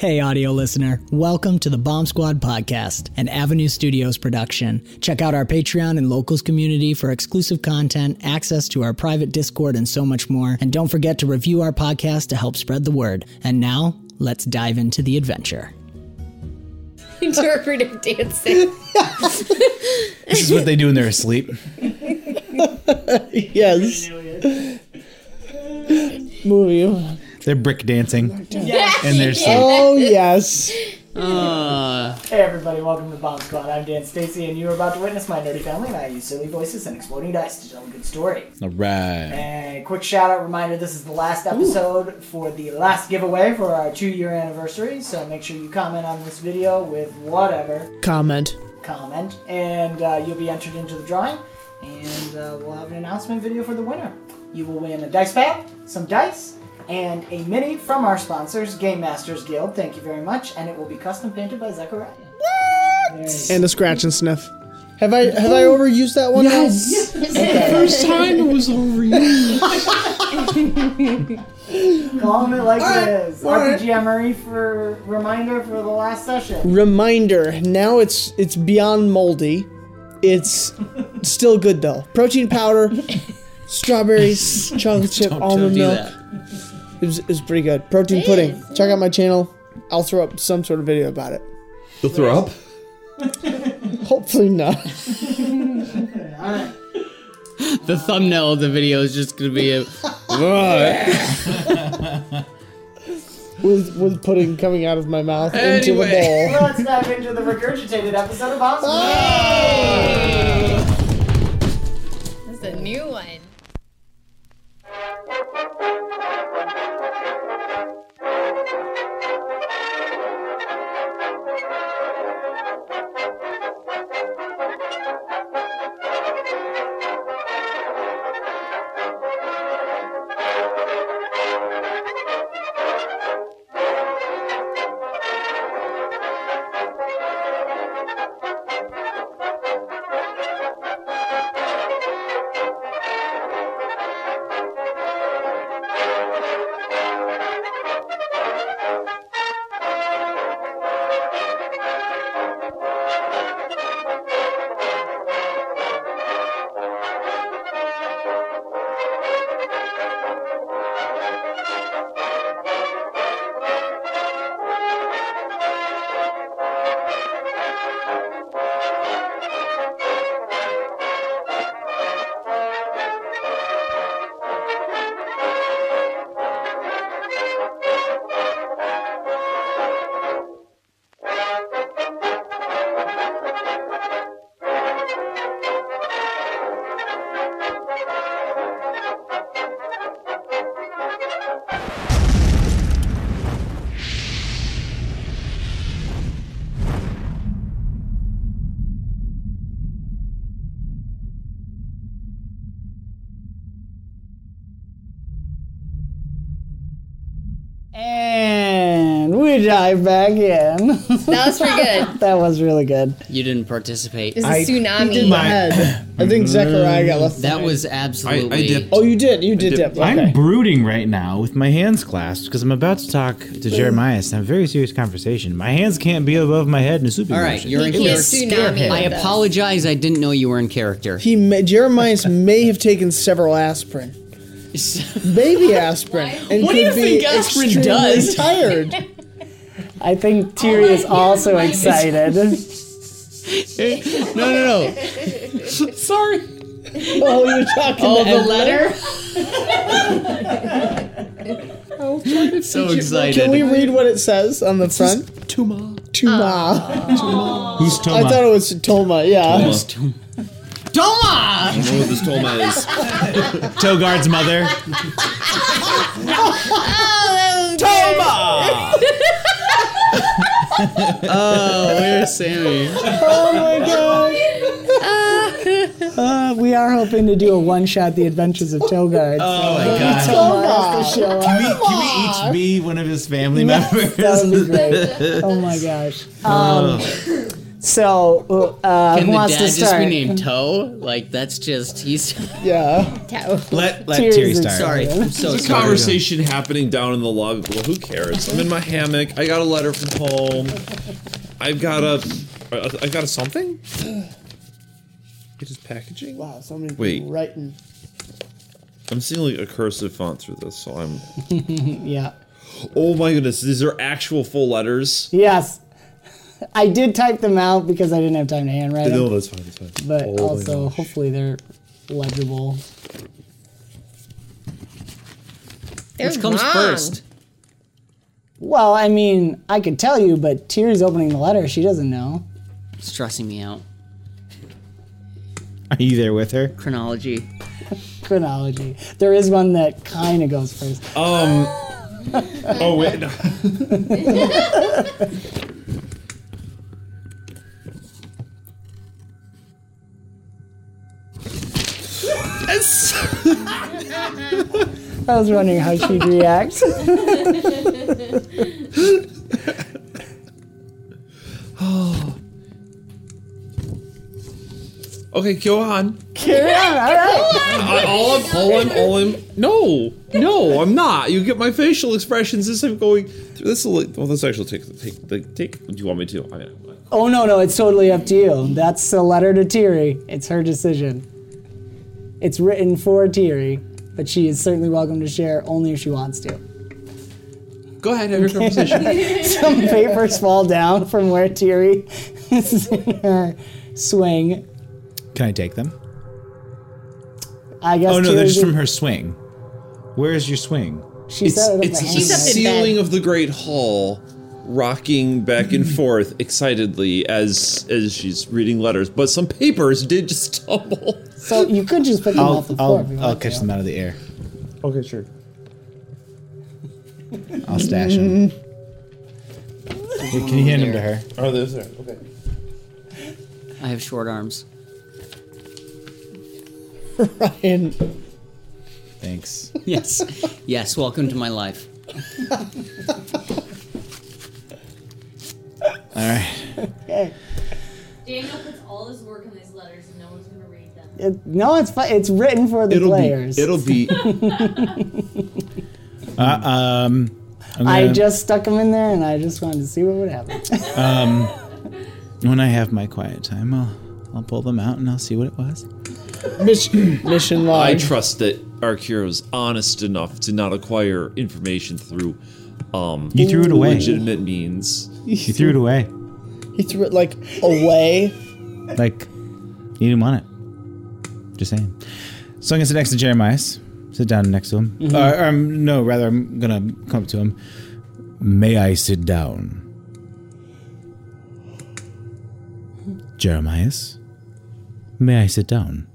Hey, audio listener. Welcome to the Bomb Squad podcast, an Avenue Studios production. Check out our Patreon and locals community for exclusive content, access to our private Discord, and so much more. And don't forget to review our podcast to help spread the word. And now, let's dive into the adventure. Interpretive dancing. This is what they do when they're asleep. yes. Movie. They're brick dancing. And they're asleep. Oh yes. Hey everybody, welcome to Bomb Squad. I'm Dan Stacy, and you are about to witness my nerdy family, and I use silly voices and exploding dice to tell a good story. All right. And quick shout out reminder this is the last episode for the last giveaway for our two year anniversary, so make sure you comment on this video with whatever Comment. comment, and uh, you'll be entered into the drawing, and uh, we'll have an announcement video for the winner. You will win a dice pack, some dice, and a mini from our sponsors, Game Masters Guild. Thank you very much, and it will be custom painted by Zechariah. And a scratch and sniff. Have I have I overused that one? Yes. The First time it was overused. Calling it like Alright, it is. alright. RPG Emery for reminder for the last session. Reminder. Now it's it's beyond moldy. It's still good though. Protein powder, strawberries, chocolate chip, Don't- almond don't milk. that. It was, it was pretty good. Protein pudding. Check out my channel. I'll throw up some sort of video about it. You'll throw up? Hopefully not. The thumbnail of the video is just gonna be a. with with pudding coming out of my mouth into the Anyway. bowl. Let's dive into the regurgitated episode of Bombs. Ah! That's a new one. Dive back in. That was pretty good. that was really good. You didn't participate. It was a tsunami. My head. I think Zechariah got mm-hmm. left. That behind. was absolutely. dipped. Oh, you did. You did dip. Okay. I'm brooding right now with my hands clasped because I'm about to talk to Jeremiah and have a very serious conversation. My hands can't be above my head in a super All right, you're in He character. tsunami. I with us. apologize. I didn't know you were in character. He may, Jeremias may have taken several aspirin, baby aspirin, and What do could you be think aspirin extremely does? Tired. I think Tiri is also excited. Eh, no, no, no. Sorry. Oh, you're talking Oh, to the Edward? letter? so excited. Can we read what it says on the front? Tuma. Tuma. Who's I Toma? I thought it was Toma. Yeah. Toma! I don't know what this Toma is. Togard's mother. Oh, where's Sammy? Oh my god. Uh, we are hoping to do a one shot The Adventures of Togard. Oh my god. Toma has show. Can we, can we each be one of his family members? That would be great. Oh my gosh. Um, so, uh, Can who the wants dad to just start? be named Toe? Like, that's just, he's. Yeah. Let let Tears Terry and start. Sorry, I'm so There's a sorry. conversation happening down in the lobby. Well, who cares? I'm in my hammock. I got a letter from home. I've got a. I got a something. It is packaging. Wow, so many Wait. people writing. I'm seeing like a cursive font through this, so I'm. Yeah. Oh my goodness! These are actual full letters. Yes. I did type them out because I didn't have time to handwrite them. that's fine. That's fine. But Oh also, gosh. hopefully, they're legible. They're Which comes wrong. first? Well, I mean, I could tell you, but Tiri's opening the letter. She doesn't know. It's stressing me out. Are you there with her? Chronology. Chronology. There is one that kind of goes first. Um. oh wait. no. It's- I was wondering how she'd react. oh. okay, go on. Carry on. All right. All I'm, all I'm, all I'm. No, no, I'm not. You get my facial expressions as I'm going through this. Well, let's actually take take take. take do you want me to? I mean, Oh no, no, it's totally up to you. That's a letter to Tiri. It's her decision. It's written for Tiri, but she is certainly welcome to share only if she wants to. go ahead, have your conversation. Some papers fall down from where Tiri is in her swing. Can I take them? I guess. Oh no, they're just from her swing. Where's your swing? She it's said it it's the the She's up in ceiling bed. of the great hall, rocking back and forth excitedly as as she's reading letters. But some papers did just stumble. So you could just pick them I'll off the floor. if you I'll, I'll want catch to. them out of the air. Okay, sure. I'll stash them. Can you hand them to her? Oh, there's there. Okay. I have short arms. Ryan. Thanks. Yes. yes, welcome to my life. All right. Okay. Daniel puts all his work in these letters and no one's going to read them. It, no, it's fi- it's written for the It'll players. be. It'll be. Uh, um, I'm I just stuck them in there, and I just wanted to see what would happen. when I have my quiet time, I'll I'll pull them out and I'll see what it was. Mission, mission I trust that Arkira is honest enough to not acquire information through um You threw it away. legitimate means. You threw it away. he threw it like away. Like you didn't want it. Just saying. So I'm gonna sit next to Jeremiah. Sit down next to him. Mm-hmm. Or, um, no, rather, I'm gonna come up to him. May I sit down? Jeremiah? May I sit down?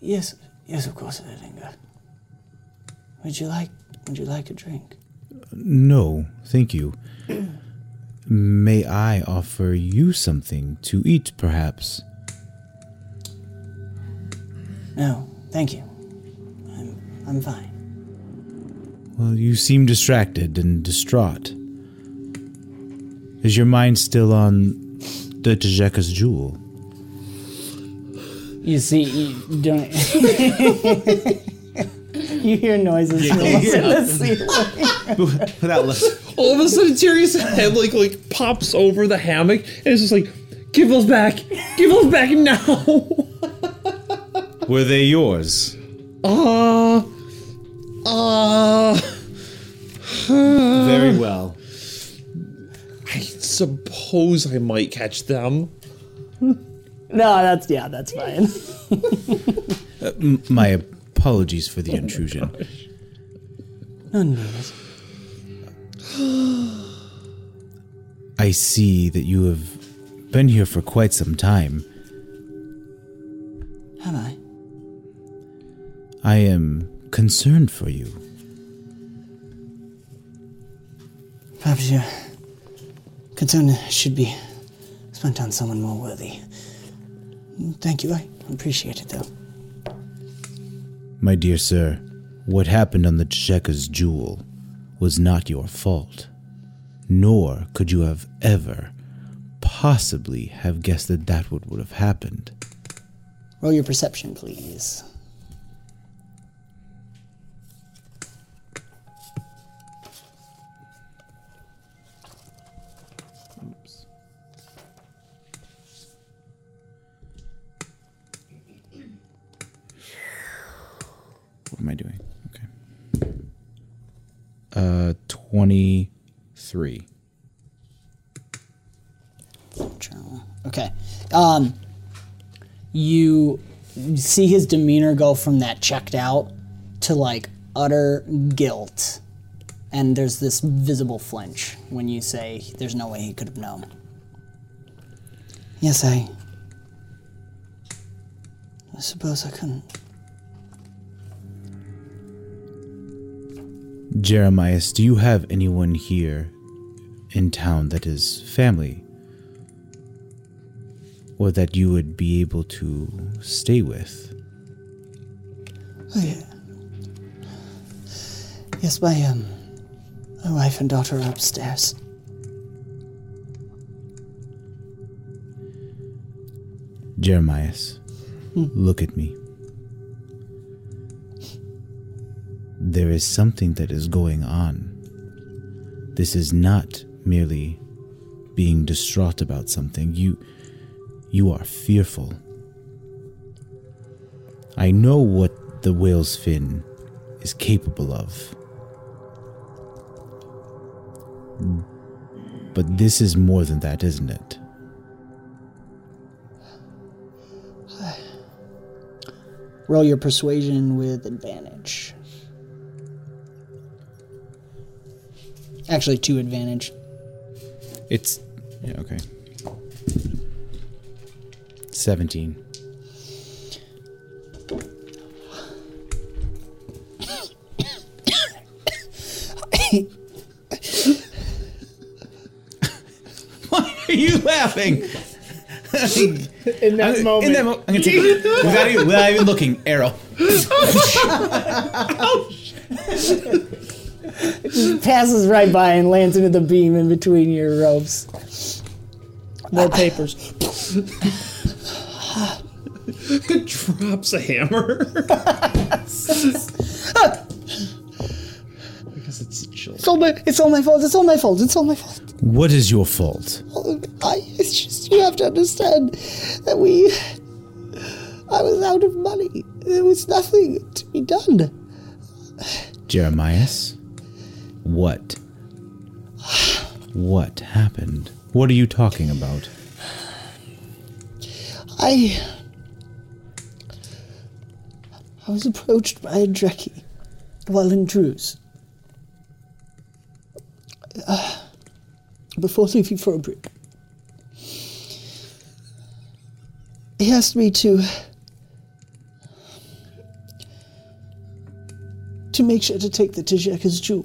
yes, yes, of course, Edinga. Would you like? Would you like a drink? No, thank you. May I offer you something to eat, perhaps? No, thank you. I'm I'm fine. Well, you seem distracted and distraught. Is your mind still on the Tajeka's jewel? You see, you don't. you hear noises from up in the ceiling. Without less. All of a sudden, Tyrion's head like like pops over the hammock, and it's just like, "Give those back! Give those back now!" Were they yours? Uh, uh, Very well. I suppose I might catch them. No, that's yeah, that's fine. Uh, m- my apologies for the intrusion. I see that you have been here for quite some time. I am concerned for you. Perhaps your concern should be spent on someone more worthy. Thank you. I appreciate it, though. My dear sir, what happened on the Cheka's jewel was not your fault. Nor could you have ever possibly have guessed that that would, would have happened. Roll your perception, please. What am I doing? Okay. Uh, 23. Journal. Okay. Um, you see his demeanor go from that checked out to like utter guilt. And there's this visible flinch when you say there's no way he could have known. Yes, I. I suppose I couldn't. Jeremias, do you have anyone here in town that is family? Or that you would be able to stay with? Oh, yeah. Yes, my um, my wife and daughter are upstairs. Jeremias, look at me. There is something that is going on. This is not merely being distraught about something. You you are fearful. I know what the whale's fin is capable of. But this is more than that, isn't it? Roll your persuasion with advantage. Actually, two advantage. It's yeah, okay. 17. Why are you laughing? In that moment. In that mo- I'm gonna take it without even, without even looking. Arrow. Oh, Passes right by and lands into the beam in between your ropes. More papers. Drops a hammer. because it's chill. It's all my it's all my fault. It's all my fault. It's all my fault. What is your fault? I, it's just you have to understand that we. I was out of money. There was nothing to be done. Jeremias? What? What happened? What are you talking about? I. I was approached by a Dreki while in Druze. Uh, before leaving for a break. He asked me to. to make sure to take the Tajeka's jewel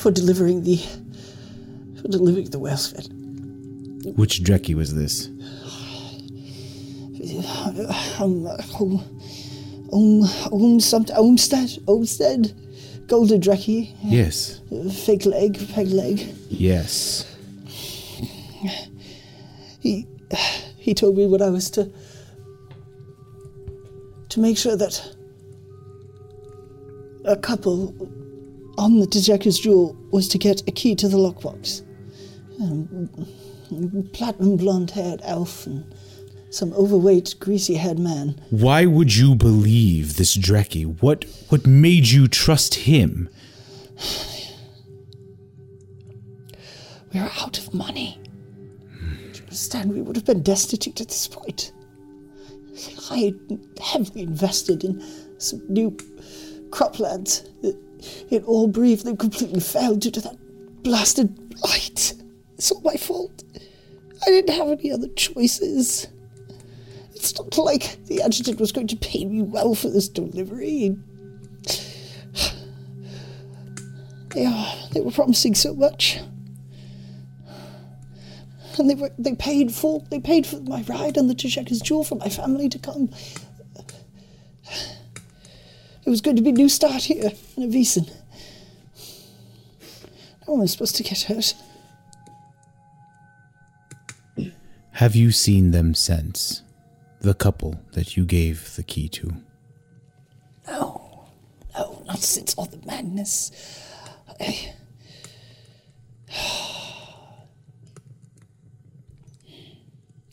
for delivering the. for delivering the whale's fin. Which Dreki was this? um, um, um, um, something, Olmsted, Olmsted, Golden Dreki, Yes. fake leg, peg leg. Yes. He, he told me what I was to, to make sure that a couple on the Tajeka's jewel was to get a key to the lockbox. Um, platinum blonde-haired elf and some overweight, greasy-haired man. Why would you believe this Dreki? What what made you trust him? We are out of money. Do you understand? We would have been destitute at this point. I had heavily invested in some new croplands. It, all breathed and completely failed due to that blasted light. It's all my fault. I didn't have any other choices. It's not like the adjutant was going to pay me well for this delivery. They are. They were promising so much. And they were they paid full they paid for my ride on the Tasheka's Jewel for my family to come. It was going to be a new start here in Avisen. No one was supposed to get hurt. Have you seen them since? The couple that you gave the key to? No. No, not since all the madness. I,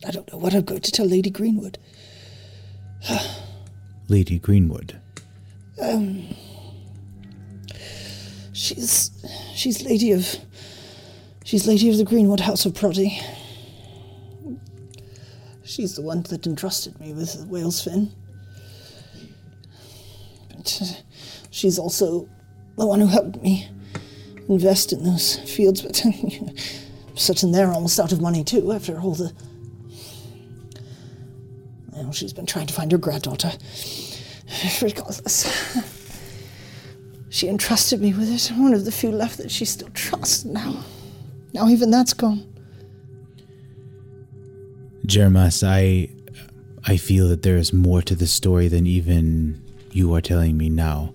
I don't know what I'm going to tell Lady Greenwood. Lady Greenwood. Um, she's she's lady of she's lady of the Greenwood House of Proddy. She's the one that entrusted me with the whale's fin. But uh, she's also the one who helped me invest in those fields. But I'm sitting there almost out of money too after all the. Well, she's been trying to find her granddaughter. Regardless. She entrusted me with it. One of the few left that she still trusts now. Now even that's gone. Jeremias, I I feel that there is more to this story than even you are telling me now.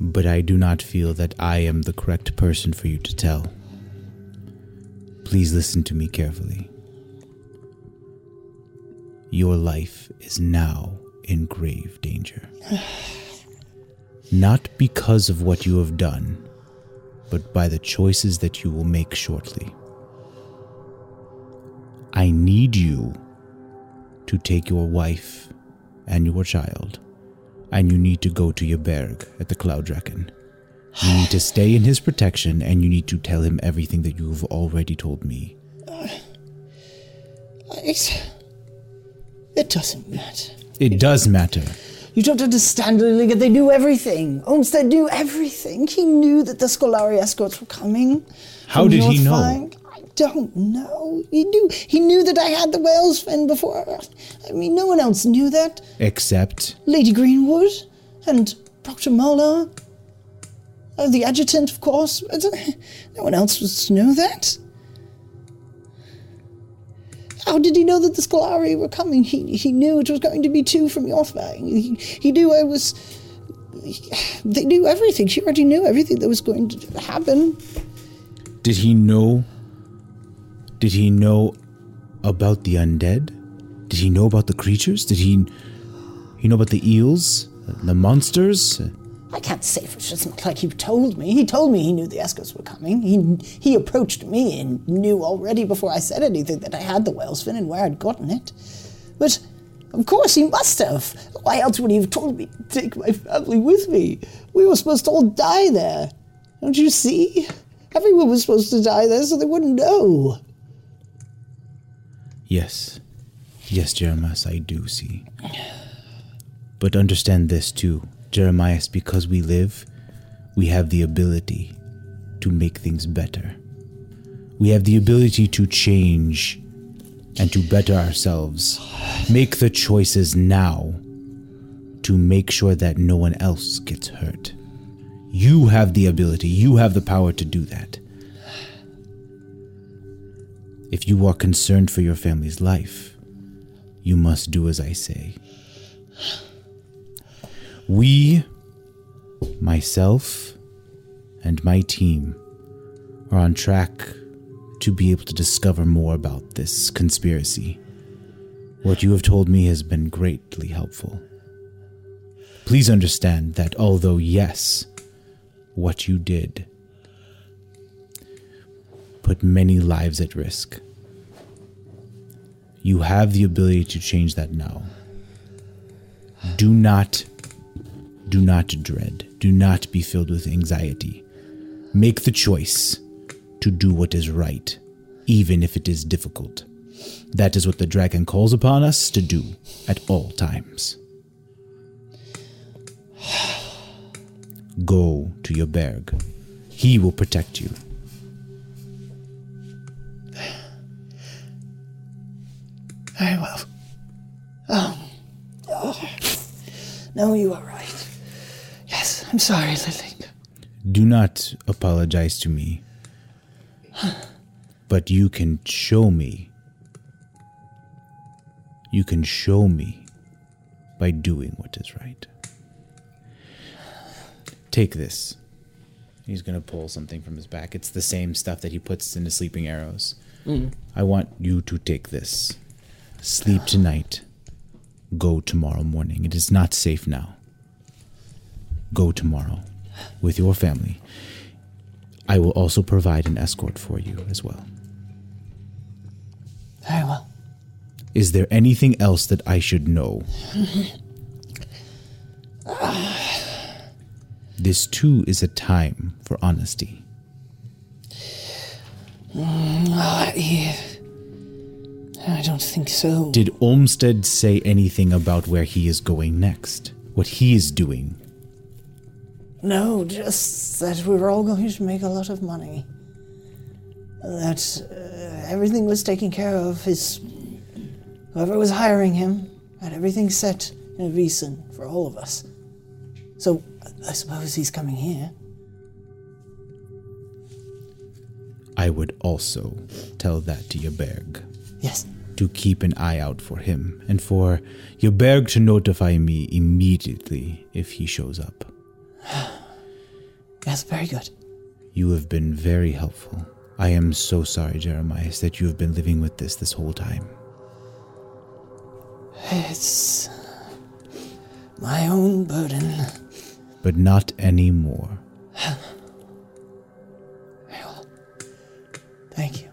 But I do not feel that I am the correct person for you to tell. Please listen to me carefully. Your life is now in grave danger. Not because of what you have done, but by the choices that you will make shortly. I need you to take your wife and your child, and you need to go to your berg at the Cloud Draken. You need to stay in his protection, and you need to tell him everything that you have already told me. It doesn't matter. It does matter. You don't understand, Lilligan. They knew everything. Olmsted knew everything. He knew that the Scolari escorts were coming. How did he know? I don't know. He knew. He knew that I had the whale's fin before. I mean, no one else knew that. Except Lady Greenwood and Proctor Muller. Uh, the adjutant, of course. Uh, No one else was to know that. How did he know that the Scolari were coming? He, he knew it was going to be two from Yorfang. He, he knew I was. They knew everything. She already knew everything that was going to happen. Did he know? Did he know about the undead? Did he know about the creatures? Did he? He know about the eels, the monsters? I can't say for sure. It's not like he told me. He told me he knew the escorts were coming. He he approached me and knew already before I said anything that I had the whale's fin and where I'd gotten it. But of course he must have. Why else would he have told me to take my family with me? We were supposed to all die there. Don't you see? Everyone was supposed to die there so they wouldn't know. Yes, yes, Jeremias, I do see. But understand this too, Jeremias. Because we live, we have the ability to make things better. We have the ability to change and to better ourselves. Make the choices now to make sure that no one else gets hurt. You have the ability, you have the power to do that. If you are concerned for your family's life, you must do as I say. We, myself, and my team are on track to be able to discover more about this conspiracy. What you have told me has been greatly helpful. Please understand that although, yes, what you did put many lives at risk, you have the ability to change that now. Do not, do not dread. Do not be filled with anxiety. Make the choice to do what is right, even if it is difficult. That is what the dragon calls upon us to do at all times. Go to your berg. He will protect you. Very well. Oh. oh. No, you are right. I'm sorry, Lily. Do not apologize to me. But you can show me. You can show me by doing what is right. Take this. He's going to pull something from his back. It's the same stuff that he puts in his sleeping arrows. Mm. I want you to take this. Sleep tonight. Go tomorrow morning. It is not safe now. Go tomorrow with your family. I will also provide an escort for you as well. Very well. Is there anything else that I should know? This too is a time for honesty. Mm. I don't think so. Did Olmsted say anything about where he is going next? What he is doing? No, just that we were all going to make a lot of money. That uh, everything was taken care of. His whoever was hiring him had everything set in a reason for all of us. So I suppose he's coming here. I would also tell that to Yaberg. Yes. To keep an eye out for him, and for Yaberg to notify me immediately if he shows up. Yes, very good. You have been very helpful. I am so sorry, Jeremiah, that you have been living with this this whole time. It's my own burden. But not anymore. Well, thank you.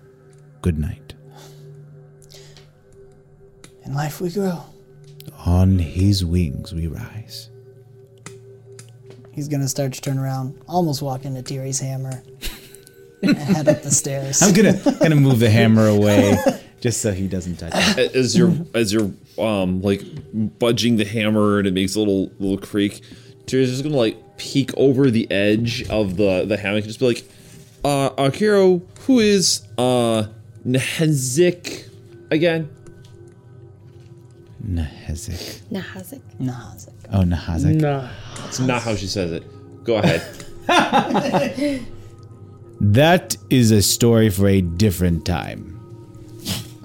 Good night. In life we grow. On his wings we rise. He's gonna start to turn around, almost walk into Tiri's hammer, and head up the stairs. I'm gonna gonna move the hammer away just so he doesn't touch it. as you're as you're um like budging the hammer and it makes a little little creak, Tiri's just gonna like peek over the edge of the the hammock and just be like, uh Akiro, who is uh Nehezik again? Nahazik. Nahazik. Nahazik. Oh, Nahazik. Nah. That's not how she says it. Go ahead. That is a story for a different time.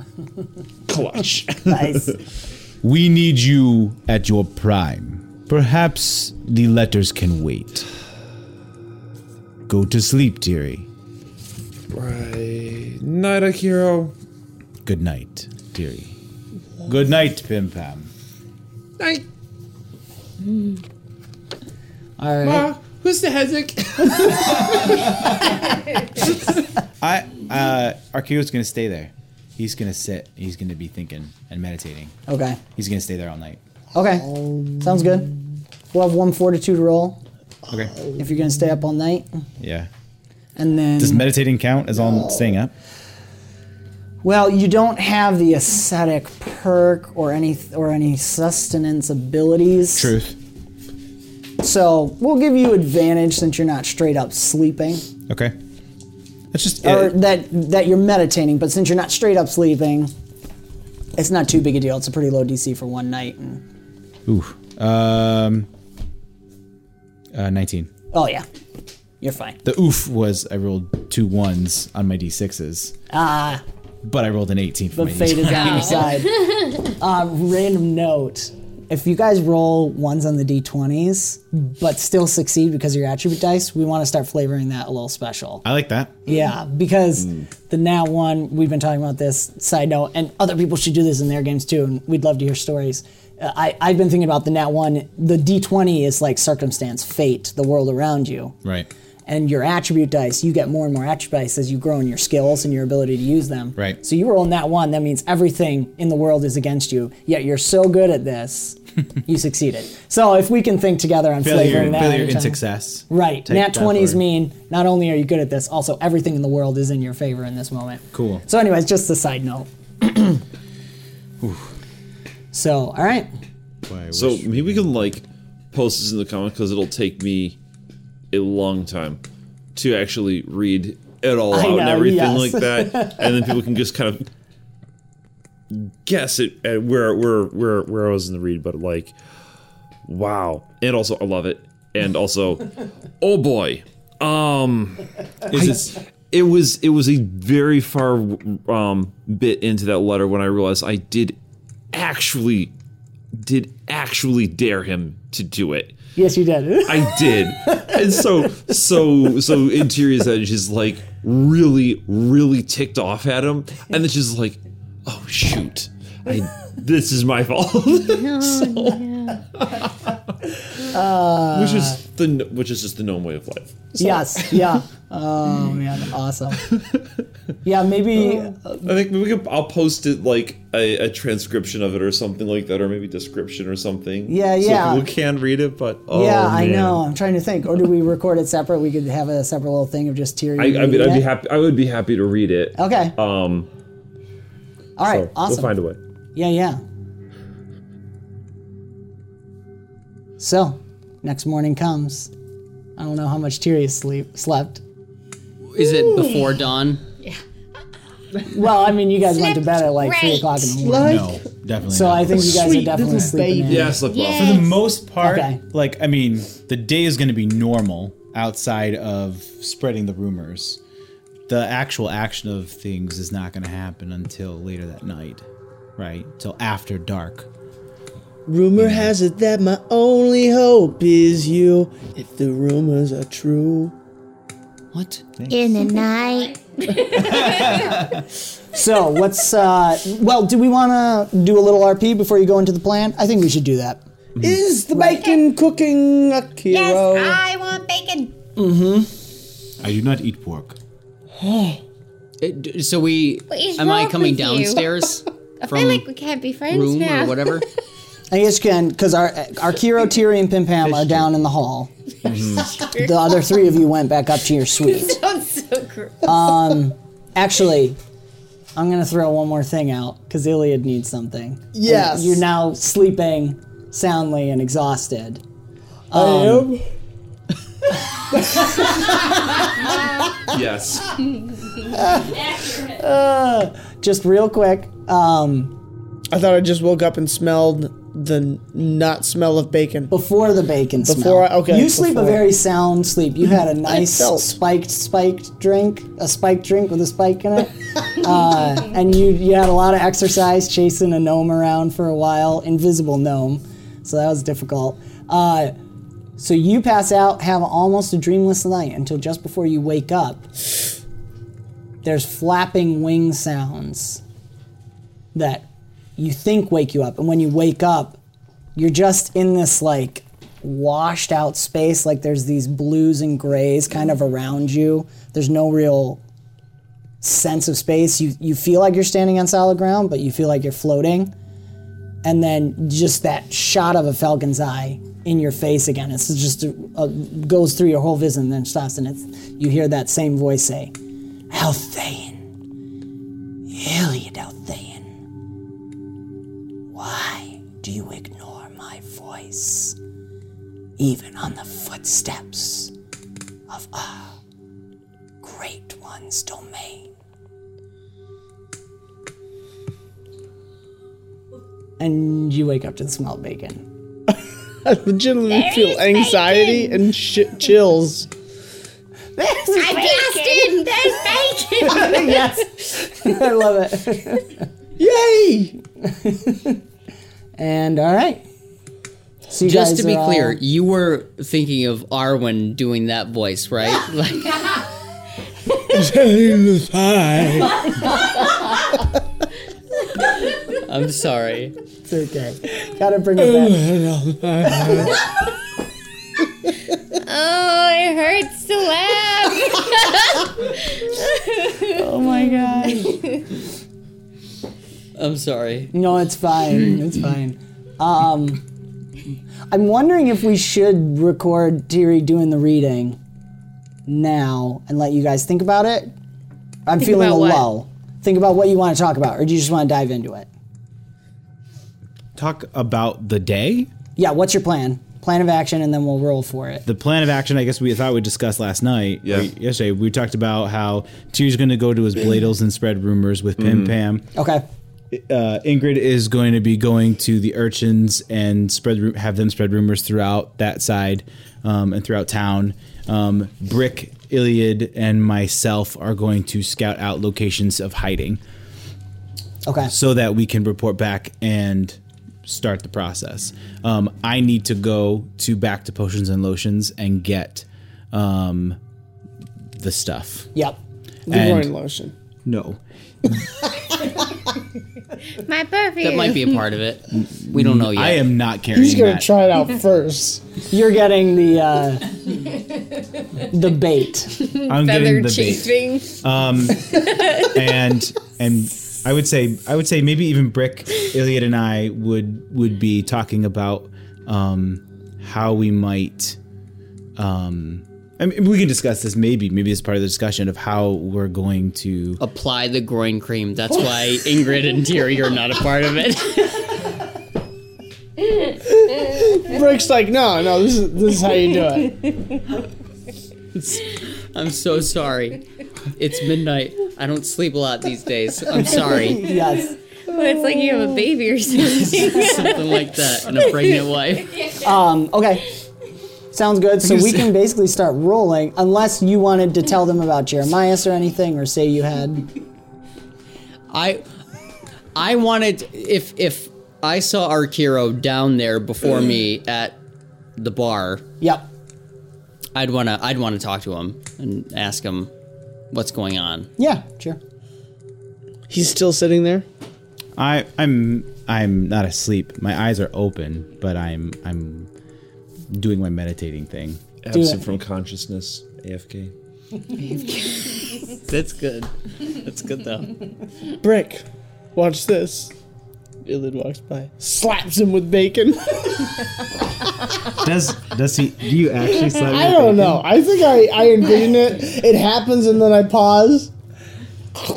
Clutch. Nice. We need you at your prime. Perhaps the letters can wait. Go to sleep, Tiri. right. Night, Akiro. Good night, Tiri. Good night, Pim Pam. Night. All right. Ma, who's the Hezik? I uh Akiro's gonna stay there. He's gonna sit. He's gonna be thinking and meditating. Okay. He's gonna stay there all night. Okay. Sounds good. We'll have one fortitude roll Okay. if you're gonna stay up all night, Yeah. and then Does meditating count as all staying up? Well, you don't have the ascetic perk or any or any sustenance abilities. Truth. So we'll give you advantage since you're not straight up sleeping, Okay. That's just or uh, that that you're meditating. But since you're not straight up sleeping, it's not too big a deal. It's a pretty low DC for one night. And, ooh. Um. Uh, nineteen. oh yeah, you're fine. The oof was I rolled two ones on my d6s, Ah, but I rolled an eighteen for the my fate is on your side. Um, random note: if you guys roll ones on the d20s, but still succeed because of your attribute dice, we want to start flavoring that a little special. I like that. Yeah, because the nat one, we've been talking about this side note, and other people should do this in their games too, and we'd love to hear stories. Uh, I, I've been thinking about the nat one. The d20 is like circumstance, fate, the world around you. Right. And your attribute dice, you get more and more attribute dice as you grow in your skills and your ability to use them. Right. So you roll nat one, that means everything in the world is against you, yet you're so good at this you succeeded. So if we can think together on Failure, flavoring that, failure in success. Right. Take Nat 20s mean not only are you good at this, also everything in the world is in your favor in this moment. Cool. So, anyways, just a side note. so, all right. So maybe we can like post this in the comments because it'll take me a long time to actually read it all I out and everything yes. like that, and then people can just kind of guess it at where where where where I was in the read. But like, wow, and also I love it, and also, oh boy, um, Is I- it was it was a very far um bit into that letter when I realized I did actually did actually dare him to do it. Yes, you did. I did. And so so so Interior's Edge is like really, really ticked off at him. And then she's like, oh shoot. I this is my fault. Uh, which is the which is just the gnome way of life. So- Yes. Yeah. Oh, man. Awesome. Yeah, maybe. I think maybe we could, I'll post it like a, a transcription of it or something like that, or maybe description or something. Yeah, so yeah. people can read it, but oh, yeah, I know. I'm trying to think. Or do we record it separate? We could have a separate little thing of just Tyrion. I, I mean, I'd be happy. I would be happy to read it. Okay. Um. All right. so awesome. We'll find a way. Yeah, yeah. So, next morning comes. I don't know how much Tyrion sleep slept. Is it before dawn? Well, I mean, you guys went to bed at like three o'clock in the morning. No, definitely. So not. I think you guys are Sweet definitely little sleeping in. baby. Yeah, slip Yeah. off. For the most part, Okay. like I mean, the day is going to be normal outside of spreading the rumors. The actual action of things is not going to happen until later that night, right? Till after dark. Rumor has it that my only hope is you. If the rumors are true. What? In the night. So what's uh? Well, do we want to do a little RP before you go into the plan? I think we should do that. Is the bacon cooking, Akiro? Yes, I want bacon. Mm-hmm. I do not eat pork. It- so we. Am I coming downstairs I from feel like we can't be friends room now. or whatever? I guess you can, because our our Kiro, Tyrion, and Pim Pam are down in the hall. The other three of you went back up to your suite. Sounds so gross. Um, actually, I'm gonna throw one more thing out because Iliad needs something. Yes. You're now sleeping soundly and exhausted. I um, am. Yes. Uh, just real quick, um, I thought I just woke up and smelled the not smell of bacon. before the bacon Before smell. I- okay, You sleep a very sound sleep. You had a nice spiked spiked drink, a spiked drink with a spike in it, uh, and you you had a lot of exercise chasing a gnome around for a while, invisible gnome. So that was difficult. Uh, so you pass out, have almost a dreamless night until just before you wake up. There's flapping wing sounds that you think wake you up, and when you wake up, you're just in this like washed out space like there's these blues and grays kind of around you. There's no real sense of space. You you feel like you're standing on solid ground but you feel like you're floating. And then just that shot of a falcon's eye in your face again. It's just a, a, goes through your whole vision and then stops and it's you hear that same voice say Althane even on the footsteps of a great one's domain. And you wake up to the smell of bacon. I legitimately There feel anxiety bacon. and sh- chills. I guessed it. There's bacon. yes, I love it. Yay! And all right. So you Just guys to be clear, all- you were thinking of Arwen doing that voice, right? Like, I'm sorry. it's okay. Gotta bring it back. Oh, it hurts to laugh. Oh my god. I'm sorry. No, it's fine. It's fine. Um, I'm wondering if we should record Tiri doing the reading now and let you guys think about it. I'm Think feeling a about what? lull. Think about what you want to talk about, or do you just want to dive into it? Talk about the day. Yeah, what's your plan? Plan of action, and then we'll roll for it. The plan of action, I guess we thought we discussed last night. Yeah. or yesterday, we talked about how Tyr's going to go to his Bladels and spread rumors with Pim mm-hmm. Pam. Okay. Uh, Ingrid is going to be going to the urchins and spread have them spread rumors throughout that side um, and throughout town. Um, Brick, Iliad, and myself are going to scout out locations of hiding Okay. so that we can report back and start the process. Um, I need to go to back to potions and lotions and get um, the stuff. Yep. The And- groin lotion. No. My perfume. That might be a part of it. We don't know yet. I am not carrying He's gonna that. try it out first. You're getting the uh, the bait. I'm Feather getting the bait. Um, and and I would say I would say maybe even Brick, Iliad, and I would would be talking about um, how we might. Um, I mean, we can discuss this. Maybe maybe it's part of the discussion of how we're going to. Apply the groin cream. That's why Ingrid and Tiri are not a part of it. Brick's like, no, no, this is this is how you do it. I'm so sorry. It's midnight. I don't sleep a lot these days. I'm sorry. Yes. Well, it's like you have a baby or something. Something like that. And a pregnant wife. Um, okay. Sounds good. So we can basically start rolling, unless you wanted to tell them about Jeremias or anything, or say you had. I I wanted if if I saw Akiro down there before me at the bar, Yep. I'd wanna I'd wanna talk to him and ask him what's going on. Yeah. Sure. He's still sitting there. I I'm I'm not asleep. My eyes are open, but I'm I'm doing my meditating thing. Absent from consciousness, AFK. That's good. That's good though. Brick, watch this. Iliad walks by, slaps him with bacon. Does does he? Do you actually? slap I don't bacon? know. I think I, I envision it. It happens and then I pause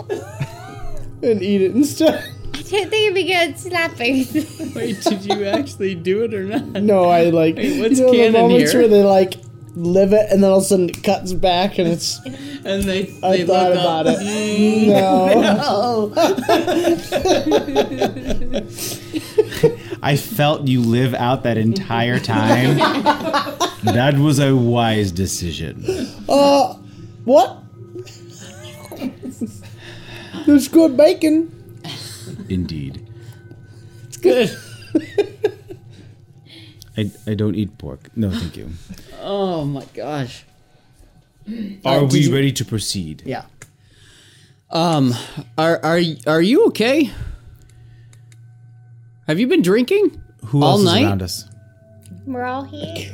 and eat it instead. I didn't think it'd be good slapping. Wait, did you actually do it or not? No, I like Wait, what's you know the moments here? where they like live it and then all of a sudden it cuts back and it's And they I they thought look about up. it. No. I felt you live out that entire time. that was a wise decision. Uh what? There's good bacon. Indeed. It's good. I, I don't eat pork. No, thank you. Oh my gosh. Are we ready to proceed? Yeah. Um, are are are you okay? Have you been drinking? Who All else night? is around us? We're all here.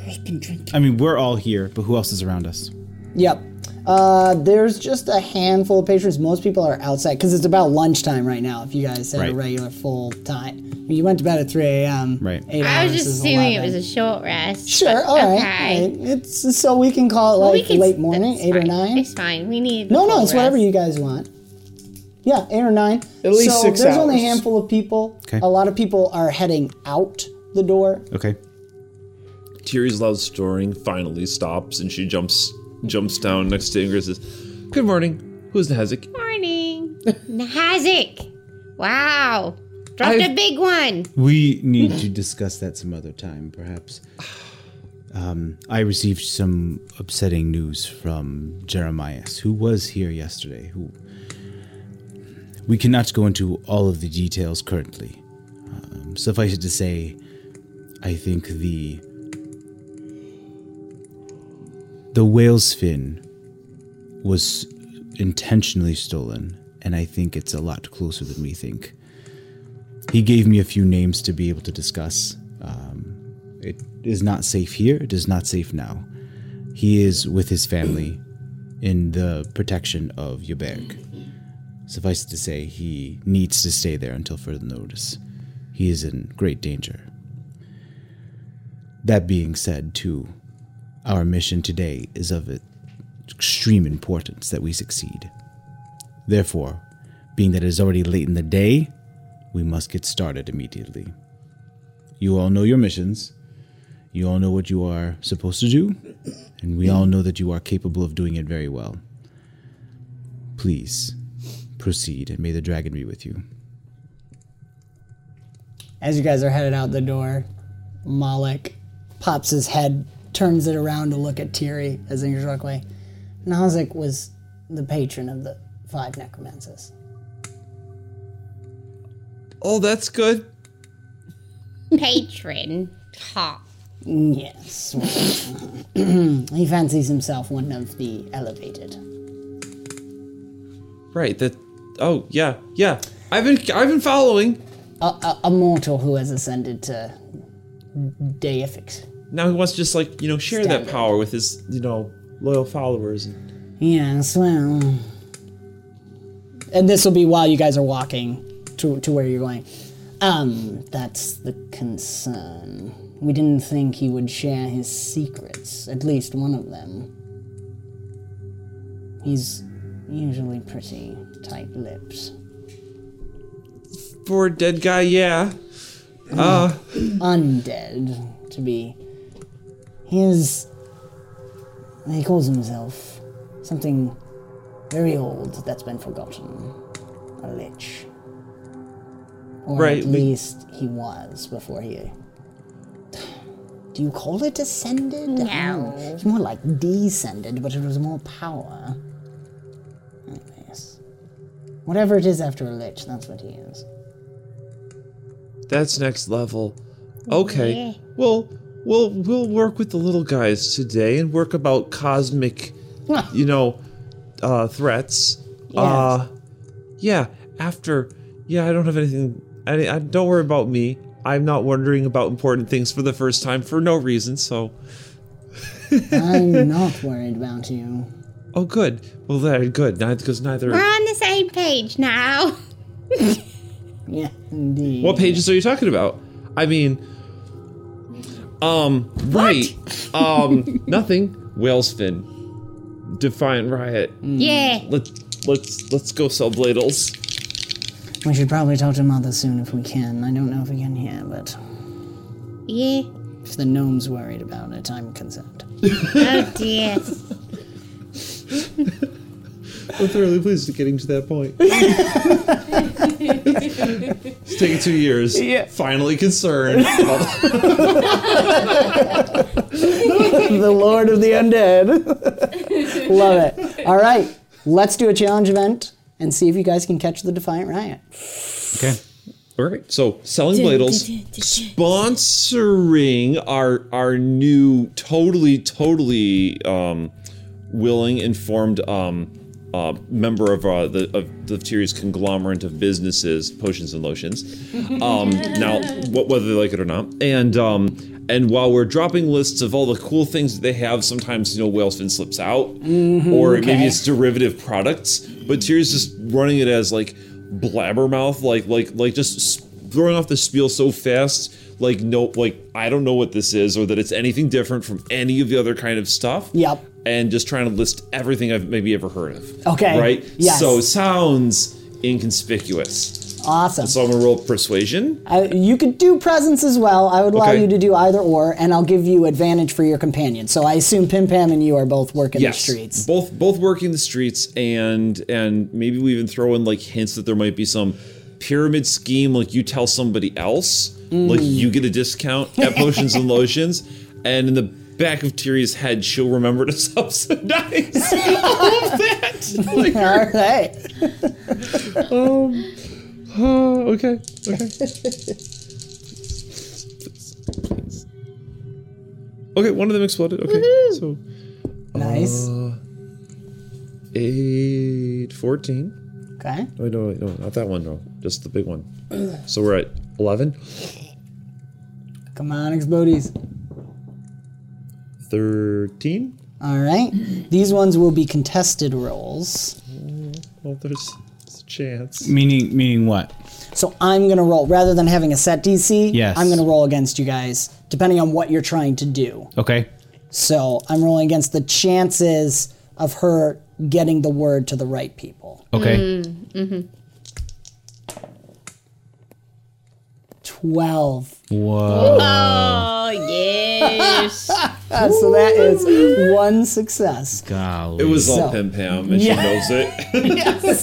I mean, we're all here, but who else is around us? Yep. Uh, there's just a handful of patrons. Most people are outside because it's about lunchtime right now. If you guys had a regular full time, you went to bed at 3 a.m. Right. I was just assuming 11. it was a short rest. Sure. All right. Okay. all right. It's so we can call it Well, we like can- late morning, that's eight or nine. It's fine. We need. No, the no, full it's whatever you guys want. Yeah, eight or nine. At least so six There's only a handful of people. Okay. A lot of people are heading out the door. Okay. Tiri's loud snoring finally stops, and she jumps jumps down next to Ingrid and says, "Good morning. Who's the Hezek?" Morning. Nahazik. Wow. Dropped a I've- big one. We need to discuss that some other time, perhaps. Um, I received some upsetting news from Jeremias, who was here yesterday. Who we cannot go into all of the details currently. Um, suffice it to say, I think the the whale's fin was intentionally stolen, and I think it's a lot closer than we think. He gave me a few names to be able to discuss. Um, it is not safe here. It is not safe now. He is with his family in the protection of Yaberg. Suffice it to say, he needs to stay there until further notice. He is in great danger. That being said, too, our mission today is of extreme importance that we succeed. Therefore, being that it is already late in the day, we must get started immediately. You all know your missions. You all know what you are supposed to do, and we all know that you are capable of doing it very well. Please proceed, and may the dragon be with you. As you guys are headed out the door, Malik pops his head, turns it around to look at Tiri as they walk away. Nazik was the patron of the five necromancers. Oh, that's good. Patron. Ha. Yes. he fancies himself one of the elevated. Right. That. Oh yeah, yeah. I've been I've been following. A, a, a mortal who has ascended to deific. Now he wants to just like you know share Standard. that power with his you know loyal followers. And, Yes, well. And this will be while you guys are walking to, to where you're going. Um, that's the concern. We didn't think he would share his secrets, at least one of them. He's usually pretty tight lipped. for a dead guy, yeah. Uh, Undead, to be. He is. He calls himself something very old that's been forgotten. A lich. Or Right, at we- least he was before he. Do you call it ascended? No. Hmm. It's more like descended, but it was more power. Anyways. Whatever it is after a lich, that's what he is. that's next level. Okay. Yeah. Well, we'll we'll work with the little guys today and work about cosmic, you know, uh, threats. Uh, yeah. After, yeah, I don't have anything. I, I don't worry about me. I'm not wondering about important things for the first time for no reason. So, I'm not worried about you. oh, good. Well, there, good. Neither because neither. We're on the same page now. Yeah, indeed. What pages are you talking about? I mean, um, right. Um, nothing. Whalesfin. Defiant Riot. Yeah. Let's let's let's go sell bladles. We should probably talk to Mother soon if we can. I don't know if we can here, but Yeah. if the gnome's worried about it, I'm concerned. Oh dear. I'm thoroughly pleased to getting to that point. It's taken two years. Yeah. Finally concerned. the Lord of the Undead. Love it. All right, let's do a challenge event and see if you guys can catch the Defiant Riot. Okay. All right. So selling bladles, sponsoring our our new totally totally um, willing informed um, uh, member of uh, the of the Tyrion's conglomerate of businesses, potions and lotions. Um, now, wh- whether they like it or not, and um, and while we're dropping lists of all the cool things that they have, sometimes you know Whalesfin slips out, or maybe it's derivative products. But Tyrion's just running it as like blabbermouth, like like like just throwing off the spiel so fast. Like no, like I don't know what this is, or that it's anything different from any of the other kind of stuff Yep. And just trying to list everything I've maybe ever heard of. Okay, Right? yes. So it sounds inconspicuous. Awesome. So I'm gonna roll persuasion. Uh, you could do presence as well. I would allow Okay. you to do either or, and I'll give you advantage for your companion. So I assume Pim Pam and you are both working the streets. Both both working the streets and and maybe we even throw in like hints that there might be some pyramid scheme like you tell somebody else, like Mm. you get a discount at potions and lotions, and in the back of Tyrion's head she'll remember to subsidize all of that. Like, All right. Oh, okay, okay. Okay, one of them exploded. Okay, so Nice. uh, eight, 14. Okay. Wait, no, wait, no, not that one. No, just the big one. So we're at eleven. Come on, Explodies. 13. All right. These ones will be contested rolls. Mm, well, there's a chance. Meaning, meaning what? So I'm going to roll. Rather than having a set DC, Yes. I'm going to roll against you guys, depending on what you're trying to do. Okay. So I'm rolling against the chances of her getting the word to the right people. Okay. Mm, mm-hmm. 12. Whoa. Oh yes. So that is one success. Golly. It was all So- Pim Pam, and Yeah. she knows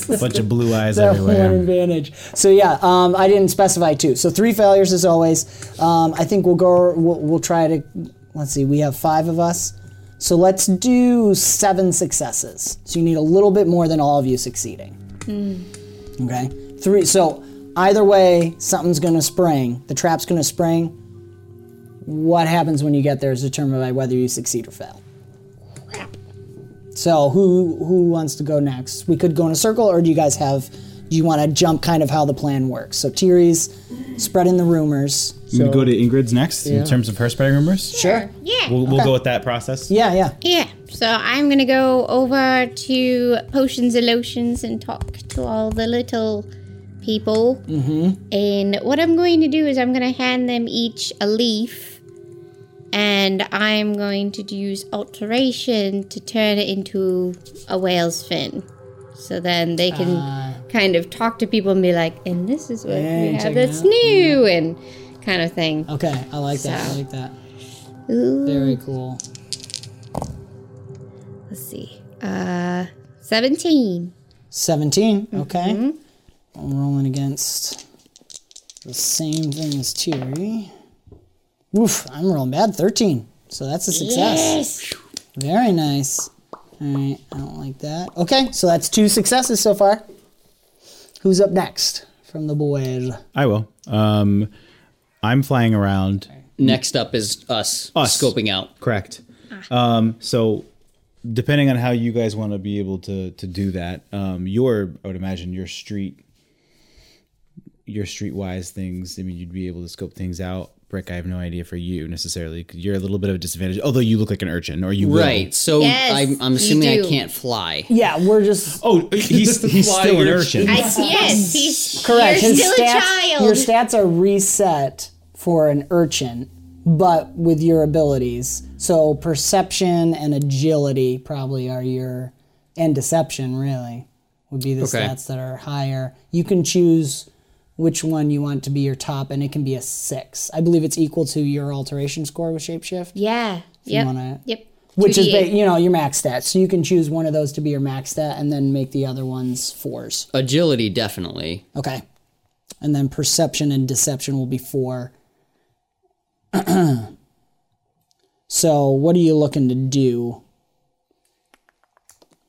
it. Bunch of blue eyes That one advantage. So yeah, um, I didn't specify two. So three failures as always. Um, I think we'll go. We'll, we'll try to. Let's see. We have five of us. So let's do seven successes. So you need a little bit more than all of you succeeding. Okay. Three. So either way, something's going to spring. The trap's going to spring. What happens when you get there is determined by whether you succeed or fail. So who who wants to go next? We could go in a circle, or do you guys have? Do you want to jump kind of how the plan works? So Tiri's spreading the rumors. You gonna go to Ingrid's next Yeah. in terms of her spreading rumors? Sure. Yeah. We'll, we'll Okay. go with that process. Yeah, yeah. Yeah. So I'm gonna go over to potions and lotions and talk to all the little people. Mm-hmm. And what I'm going to do is I'm gonna hand them each a leaf, and I'm going to use alteration to turn it into a whale's fin. So then they can kind of talk to people and be like, and this is what Yeah, we have that's new, and kind of thing. Okay, I like that. I like that. Ooh. Very cool. Let's see. Uh, 17. 17. Okay. Mm-hmm. I'm rolling against the same thing as Tiri. Oof, I'm rolling bad. 13. So that's a success. Yes. Very nice. All right, I don't like that. Okay, so that's two successes so far. Who's up next from the boys? I will. Um, I'm flying around. Next up is us, Us. scoping out. Correct. Um, so, depending on how you guys want to be able to to do that, um, your I would imagine your street, your streetwise things. I mean, you'd be able to scope things out. Brick, I have no idea for you necessarily. 'cause You're a little bit of a disadvantage, although you look like an urchin, or you will. Right. So Yes, I'm, I'm assuming I can't fly. Yeah, we're just Oh, he's he's still an urchin. urchin. I, yes, he's correct. You're His still stats, a child. Your stats are reset for an urchin, but with your abilities. So perception and agility probably are your and deception really would be the Okay. stats that are higher. You can choose which one you want to be your top, and it can be a six. I believe it's equal to your alteration score with shapeshift. yeah. you Yep. wanna- Yep. Which is, 2d8. ba- you know, your max stat, So you can choose one of those to be your max stat and then make the other ones fours. Agility, definitely. Okay. And then perception and deception will be four. so what are you looking to do?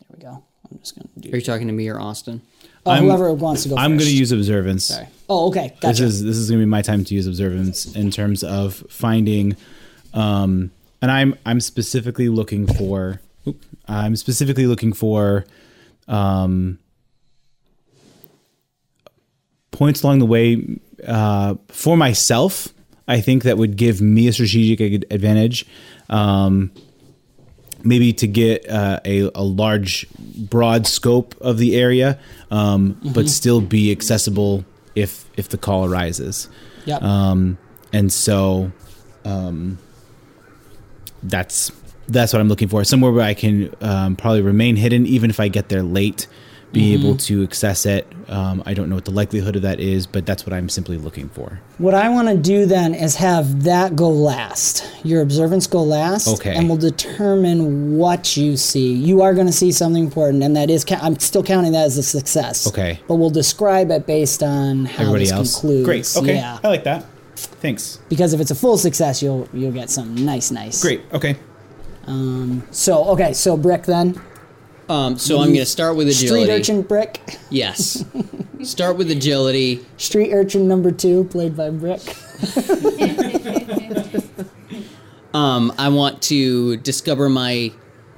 There we go. I'm just gonna do. Are you talking to me or Austin? Oh, I'm- whoever wants to go. I'm first. going to use observance. Sorry. Oh, okay. This is this is going to be my time to use observance in terms of finding, um, and I'm I'm specifically looking for. oop, I'm specifically looking for, um, points along the way uh, for myself. I think that would give me a strategic advantage. Um, maybe to get uh, a, a large, broad scope of the area, um, but still be accessible if if the call arises. Yep. Um, and so, um, that's that's what I'm looking for. Somewhere where I can um, probably remain hidden, even if I get there late, be able to access it. Um, I don't know what the likelihood of that is, but that's what I'm simply looking for. What I want to do then is have that go last. Your observance go last. Okay. And we'll determine what you see. You are going to see something important, and that is, ca- I'm still counting that as a success. Okay. But we'll describe it based on how Everybody this else, concludes. great. Okay, Yeah. I like that. Thanks. Because if it's a full success, you'll you'll get something nice, nice. Great. Okay. Um, So okay, so brick then. Um, so I'm going to start with agility. Street urchin brick. Yes. start with agility. Street urchin number two, played by Brick. Um, I want to discover my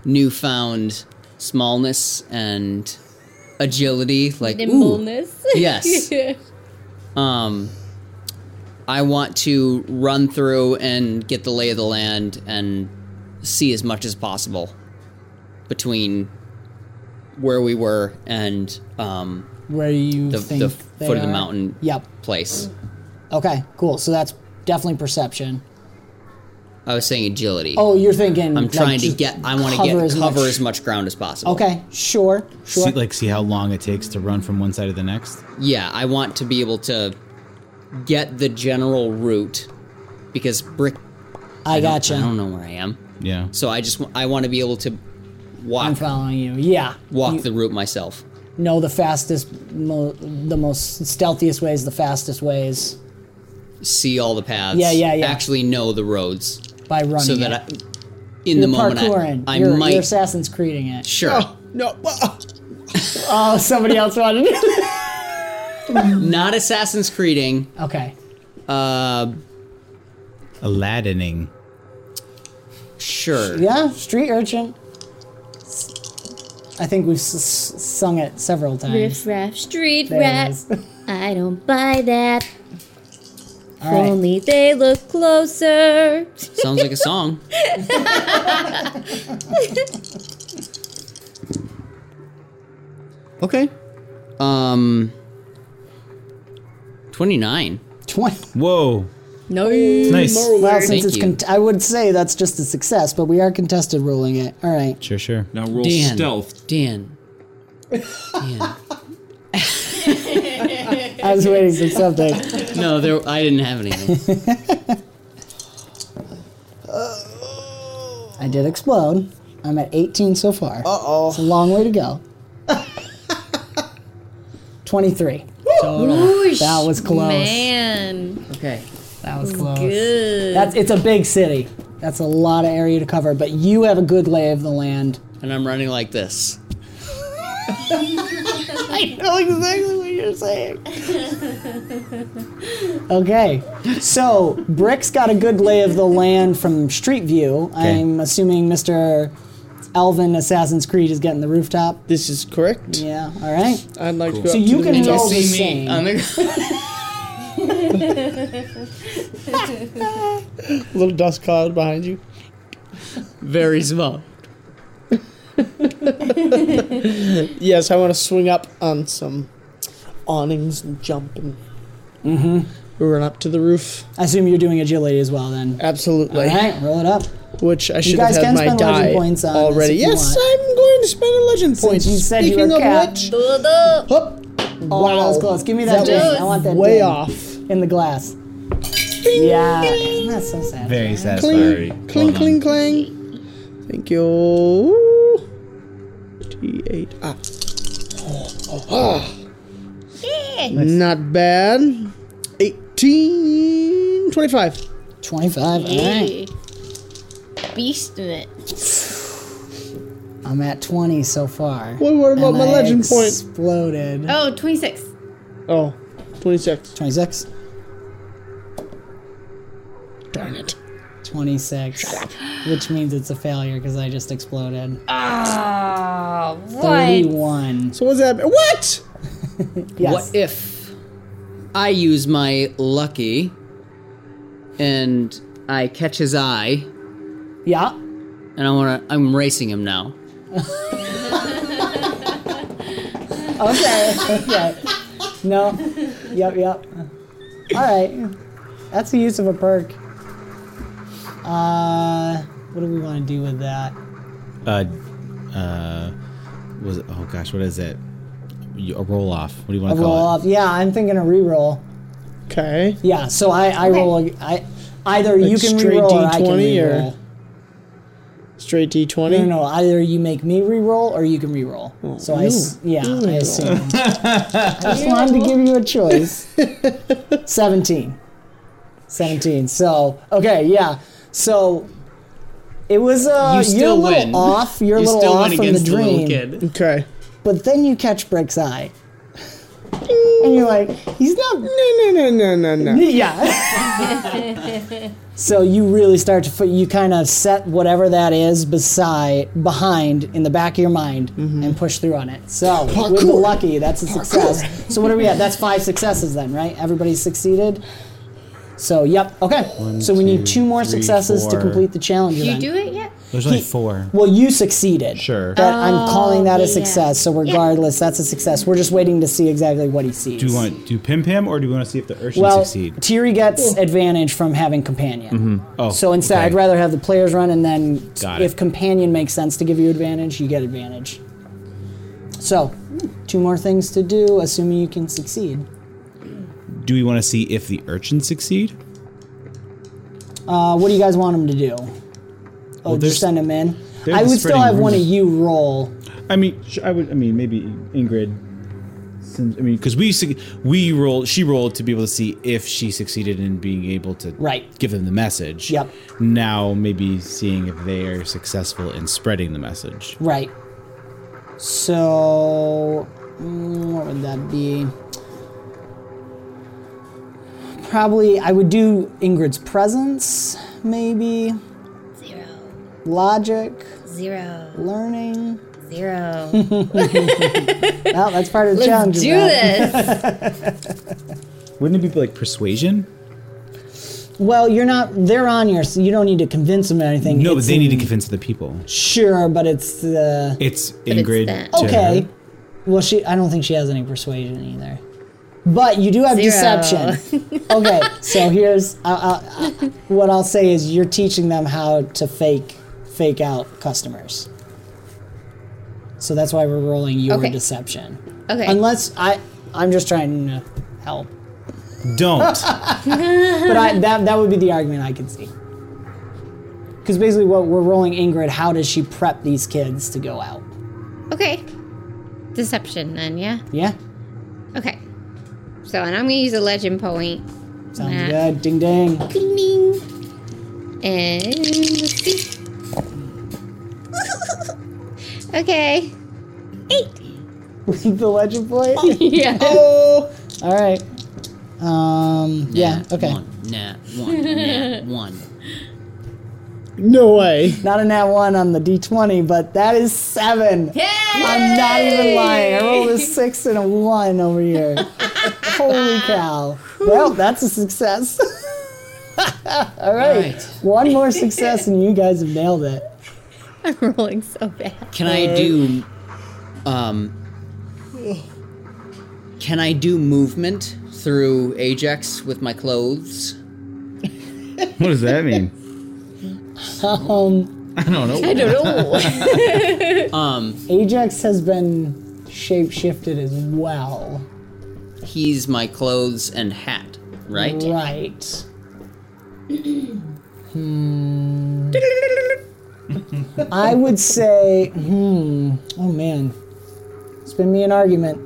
newfound smallness and agility. Like, ooh, Nimbleness. yes. Um, I want to run through and get the lay of the land and see as much as possible between where we were and um, Where you The, think the they foot of the mountain Yep. place. Okay, cool. So that's definitely perception. I was saying agility. Oh, you're thinking. I'm like, trying to get. I want to get as cover much- as much ground as possible. Okay, sure, sure. See, like, see how long it takes to run from one side to the next? Yeah, I want to be able to get the general route because brick. I don't- gotcha. I don't know where I am, Yeah. so I just wa- I want to be able to I'm following you. Yeah. walk You the route myself. know the fastest, mo- the most stealthiest ways, the fastest ways See all the paths. Yeah, yeah, yeah. Actually know the roads by running. so that it. I, in you're the moment parkouring. I, I you're, might you're Assassin's Creeding it. sure No. Oh, somebody else wanted it. not Assassin's Creeding. okay. Uh, Aladining. sure. Yeah, street urchin. I think we've s- s- sung it several times. Riff raff, street There rat. I don't buy that. All right. Only they look closer. Sounds like a song. okay. Um. Twenty nine. Twenty. Whoa. No. Nice. Well, since Thank it's, you. con- I would say that's just a success, but we are contested rolling it. All right. Sure, sure. Now roll Dan. stealth. Dan. Dan. I was waiting for something. No, there. I didn't have anything. I did explode. I'm at 18 so far. Uh oh. It's a long way to go. 23. Whoosh, That was close. Man. Okay. That was close. Good. That's it's a big city. That's a lot of area to cover, but you have a good lay of the land. And I'm running like this. I know exactly what you're saying. okay, so Brick's got a good lay of the land from Street View. I'm assuming Mr. Elvin Assassin's Creed is getting the rooftop. This is correct. Yeah, all right. I'd like to go So up you to the can window. roll the same. On the- little dust cloud behind you. very small. Yes, I want to swing up on some awnings and jump and mm-hmm. run up to the roof. I assume you're doing agility as well then. Absolutely. All right, roll it up. Which I should guys have had can my spend legend die points on already. Yes. I'm going to spend a legend point. you said you Speaking were of cat. which, Duh-duh. Hup. Oh, that was close. Give me that, That was I want that way ding off. In the glass. Yeah, that's so sad. Very Cling, satisfying. cling, Well cling, done. cling. Thank you. T8. Ah. Oh, oh, ah. Not bad. 18. 25. 25. All right. Beast in it. I'm at 20 so far. What, what about And my I legend point? Exploded. Oh, 26. Oh, 26. 26. Darn it. 26. Which means it's a failure because I just exploded. Ah, what? 31. So what's that? What? Yes. What if I use my lucky and I catch his eye Yeah. and I want to I'm racing him now. Okay. okay. No. Yep, yep. All right. That's the use of a perk. Uh, what do we want to do with that? Uh, uh, was it, oh gosh, what is it? You- A roll off. What do you want A to roll call off. Yeah, I'm thinking a reroll. Okay. Yeah, so I, I roll. A, I either you Like can straight reroll or I can D20 or- reroll. Straight D20. No, no, no. Either you make me re-roll or you can re-roll. so I, s- yeah, I assume. I just wanted to give you a choice. Seventeen. Seventeen. So okay, yeah. So it was uh, You you're a still little win. off. You're a you little still off win from the against the, little dream, kid. Okay. but then you catch Brick's eye, and you're like, he's not. No, no, no, no, no, no. Yeah. so you really start to put, you kind of set whatever that is beside, behind in the back of your mind and push through on it. So with the Parkour. lucky, that's a success. So what are we at? That's five successes then, right? Everybody's succeeded. So yep. Okay. so we need two, two more three, successes to complete the challenge. Did you event. do it yet? There's only He- four. Well, you succeeded. Sure. That, I'm oh, calling that Oh, a yeah. success. So regardless, that's a success. We're just waiting to see exactly what he sees. Do you want to do Pim Pam or do you want to see if the urchin well, succeed? Tiri gets advantage from having companion. Mm-hmm. Oh, So instead, okay. I'd rather have the players run, and then Got if it. companion makes sense to give you advantage, you get advantage. So, two more things to do, assuming you can succeed. Do we want to see if the urchin succeed? Uh, what do you guys want them to do? Oh, there's- just send them in. I would still spreading have one of you roll. I mean, I would. I mean, maybe Ingrid. Since, I mean, because we we rolled, she rolled to be able to see if she succeeded in being able to Right. give them the message. Yep. Now maybe seeing if they are successful in spreading the message. Right. So, mm, what would that be? Probably, I would do Ingrid's presence, maybe. Zero. Logic, Zero. learning. Zero. Well, that's part of the challenge. Let's do that. this. Wouldn't it be like persuasion? Well, you're not. They're on your. So you don't need to convince them or anything. No, but It's they need to convince the people. Sure, but it's the. It's it's Ingrid. that. to okay. Well, she. I don't think she has any persuasion either. But you do have Zero. deception. okay, so here's uh, uh, uh, what I'll say is you're teaching them how to fake fake out customers. So that's why we're rolling your Okay. deception. Okay. Unless I, I'm just trying to help. Don't. But I, that that would be the argument I could see. Because basically, what we're rolling Ingrid, how does she prep these kids to go out? okay. Deception then, yeah? Yeah, Okay. So, and I'm going to use a legend point. sounds Nah. good. Ding ding. Ding ding. And let's see. okay. Eight. the legend point. Yeah. oh, all right. Um, yeah. Okay. One, nah, one, nah, one. No way. Not a nat one on the d20, but that is seven. I'm not even lying. I rolled a six and a one over here. Holy cow. Well, that's a success. All right. Right. One more success and you guys have nailed it. I'm rolling so bad. Can I do, um, can I do movement through Ajax with my clothes? what does that mean? Um, I don't know. I don't know. Um, Ajax has been shape shifted as well. he's my clothes and hat, right? Right. Hmm. I would say, hmm. Oh man. Spin me an argument.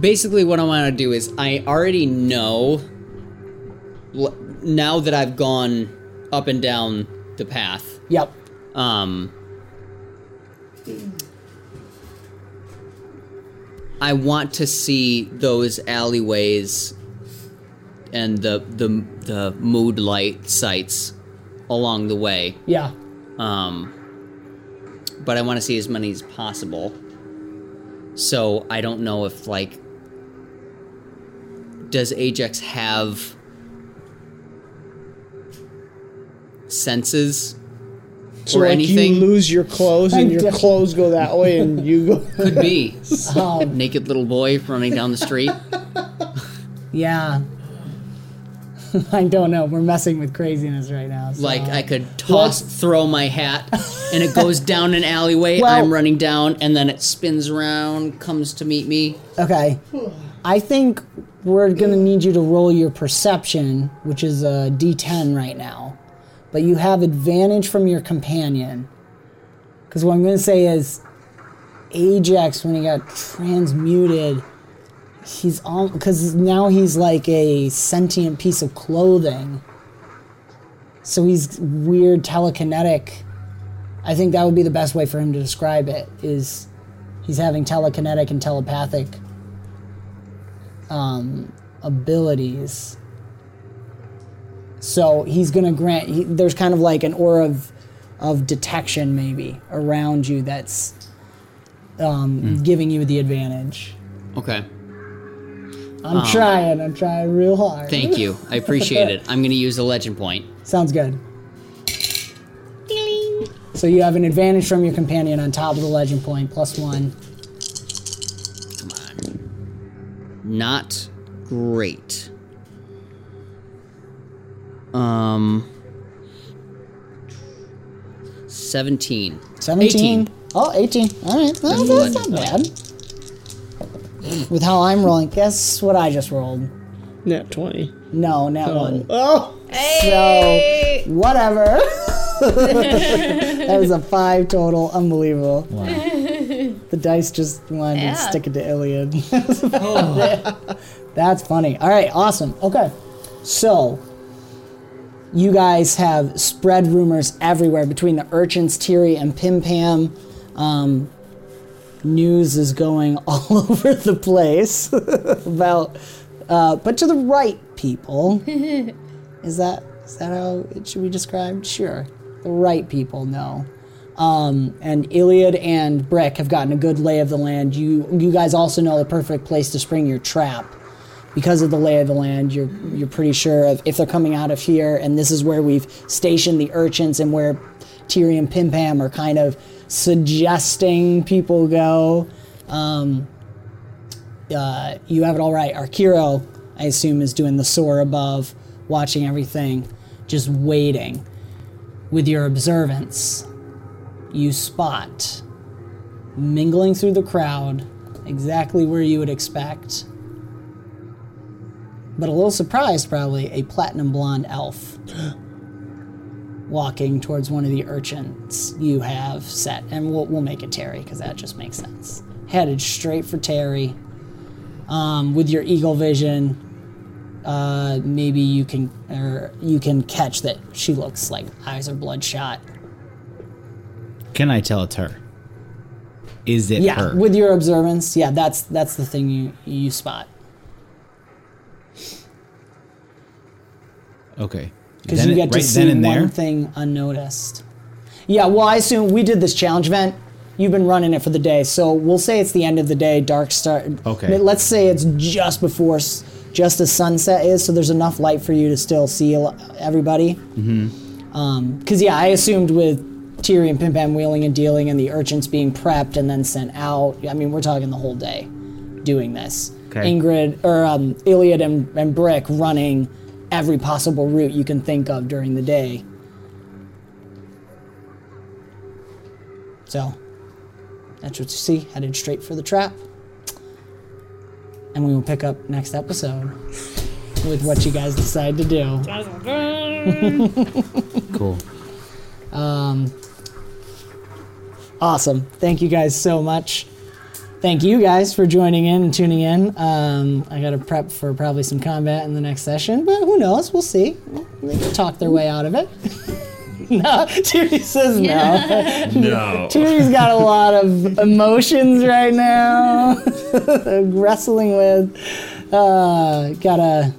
Basically, what I want to do is I already know. l- Now that I've gone up and down the path, Yep. um, I want to see those alleyways and the the the mood light sites along the way. Yeah. Um, but I want to see as many as possible. So I don't know if like does Ajax have senses So or like anything? you lose your clothes and I your don't- clothes go that way and you go. Could be Um, naked little boy running down the street. yeah. I don't know. We're messing with craziness right now. so- Like I could toss, throw my hat, and it goes down an alleyway. Well- I'm running down, and then it spins around, comes to meet me. Okay. I think we're gonna need you to roll your perception, which is a D10 right now, but you have advantage from your companion. Because what I'm gonna say is, Ajax when he got transmuted, he's on because now he's like a sentient piece of clothing. So he's weird telekinetic. I think that would be the best way for him to describe it. Is he's having telekinetic and telepathic um, abilities. So he's gonna grant. He, there's kind of like an aura of, of detection maybe around you that's um, giving you the advantage. Okay. I'm trying. I'm trying real hard. Thank you. I appreciate it. I'm going to use a legend point. Sounds good. So you have an advantage from your companion on top of the legend point, plus one. Come on. Not great. Um. 17. 17. 18. Oh, 18. All right. No, that's not bad. With how I'm rolling, guess what I just rolled? Net 20. No, not one. Oh! So, whatever. that was a five total. Unbelievable. The dice just wanted Yeah. to stick it to Iliad. That's about it. That's funny. All right, awesome. Okay. So, you guys have spread rumors everywhere between the urchins, Tiri, and Pim Pam. Um, news is going all over the place about, uh, but to the right people. Is that is that how it should be described? Sure, the right people know. Um, and Iliad and Brick have gotten a good lay of the land. You you guys also know the perfect place to spring your trap. Because of the lay of the land, you're you're pretty sure of if they're coming out of here, and this is where we've stationed the urchins and where Tiri and Pim Pam are kind of suggesting people go. Um, uh, you have it all right. Akiro, I assume, is doing the soar above, watching everything, just waiting. With your observance, you spot, mingling through the crowd, exactly where you would expect, but a little surprised probably, a platinum blonde elf walking towards one of the urchins you have set. And we'll, we'll make it Terry, because that just makes sense. Headed straight for Terry um, with your eagle vision, uh, maybe you can or you can catch that she looks like eyes are bloodshot. Can I tell it's her? Is it yeah, her? with your observance, yeah, that's that's the thing you you spot okay. because you get to right see one there. thing unnoticed. Yeah, well, I assume we did this challenge event. You've been running it for the day, so we'll say it's the end of the day. Dark start. Okay. Let's say it's just before, just as sunset is, so there's enough light for you to still see everybody. Mm-hmm. Because yeah, I assumed with Tiri and Pim Pam wheeling and dealing and the urchins being prepped and then sent out. I mean, we're talking the whole day doing this. Okay. Ingrid or um, Iliad and, and Brick running every possible route you can think of during the day. So that's what you see. Headed straight for the trap. And we will pick up next episode with what you guys decide to do. Cool. Um, awesome. Thank you guys so much. Thank you guys for joining in and tuning in. Um, I got to prep for probably some combat in the next session, but who knows? We'll see. They can talk their way out of it. no, Tiri says no. No. Tiri's got a lot of emotions right now, wrestling with. Uh, gotta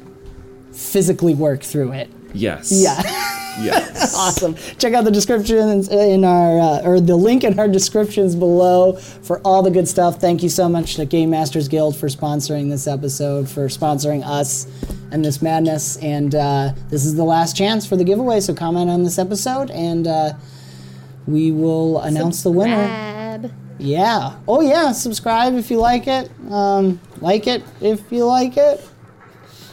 physically work through it. Yes. Yeah. Yes. awesome. Check out the descriptions in our, uh, or the link in our descriptions below for all the good stuff. Thank you so much to Game Masters Guild for sponsoring this episode, for sponsoring us and this madness. And uh, this is the last chance for the giveaway, so comment on this episode and uh, we will announce the winner. Subscribe. Yeah. Oh, yeah. Subscribe if you like it. Um, like it if you like it.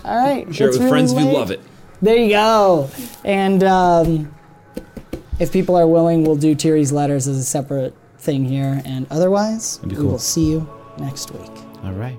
All right. Share it with really friends if you love it. There you go. And um, if people are willing, we'll do Tiri's letters as a separate thing here. And otherwise, That'd we will see you next week. All right.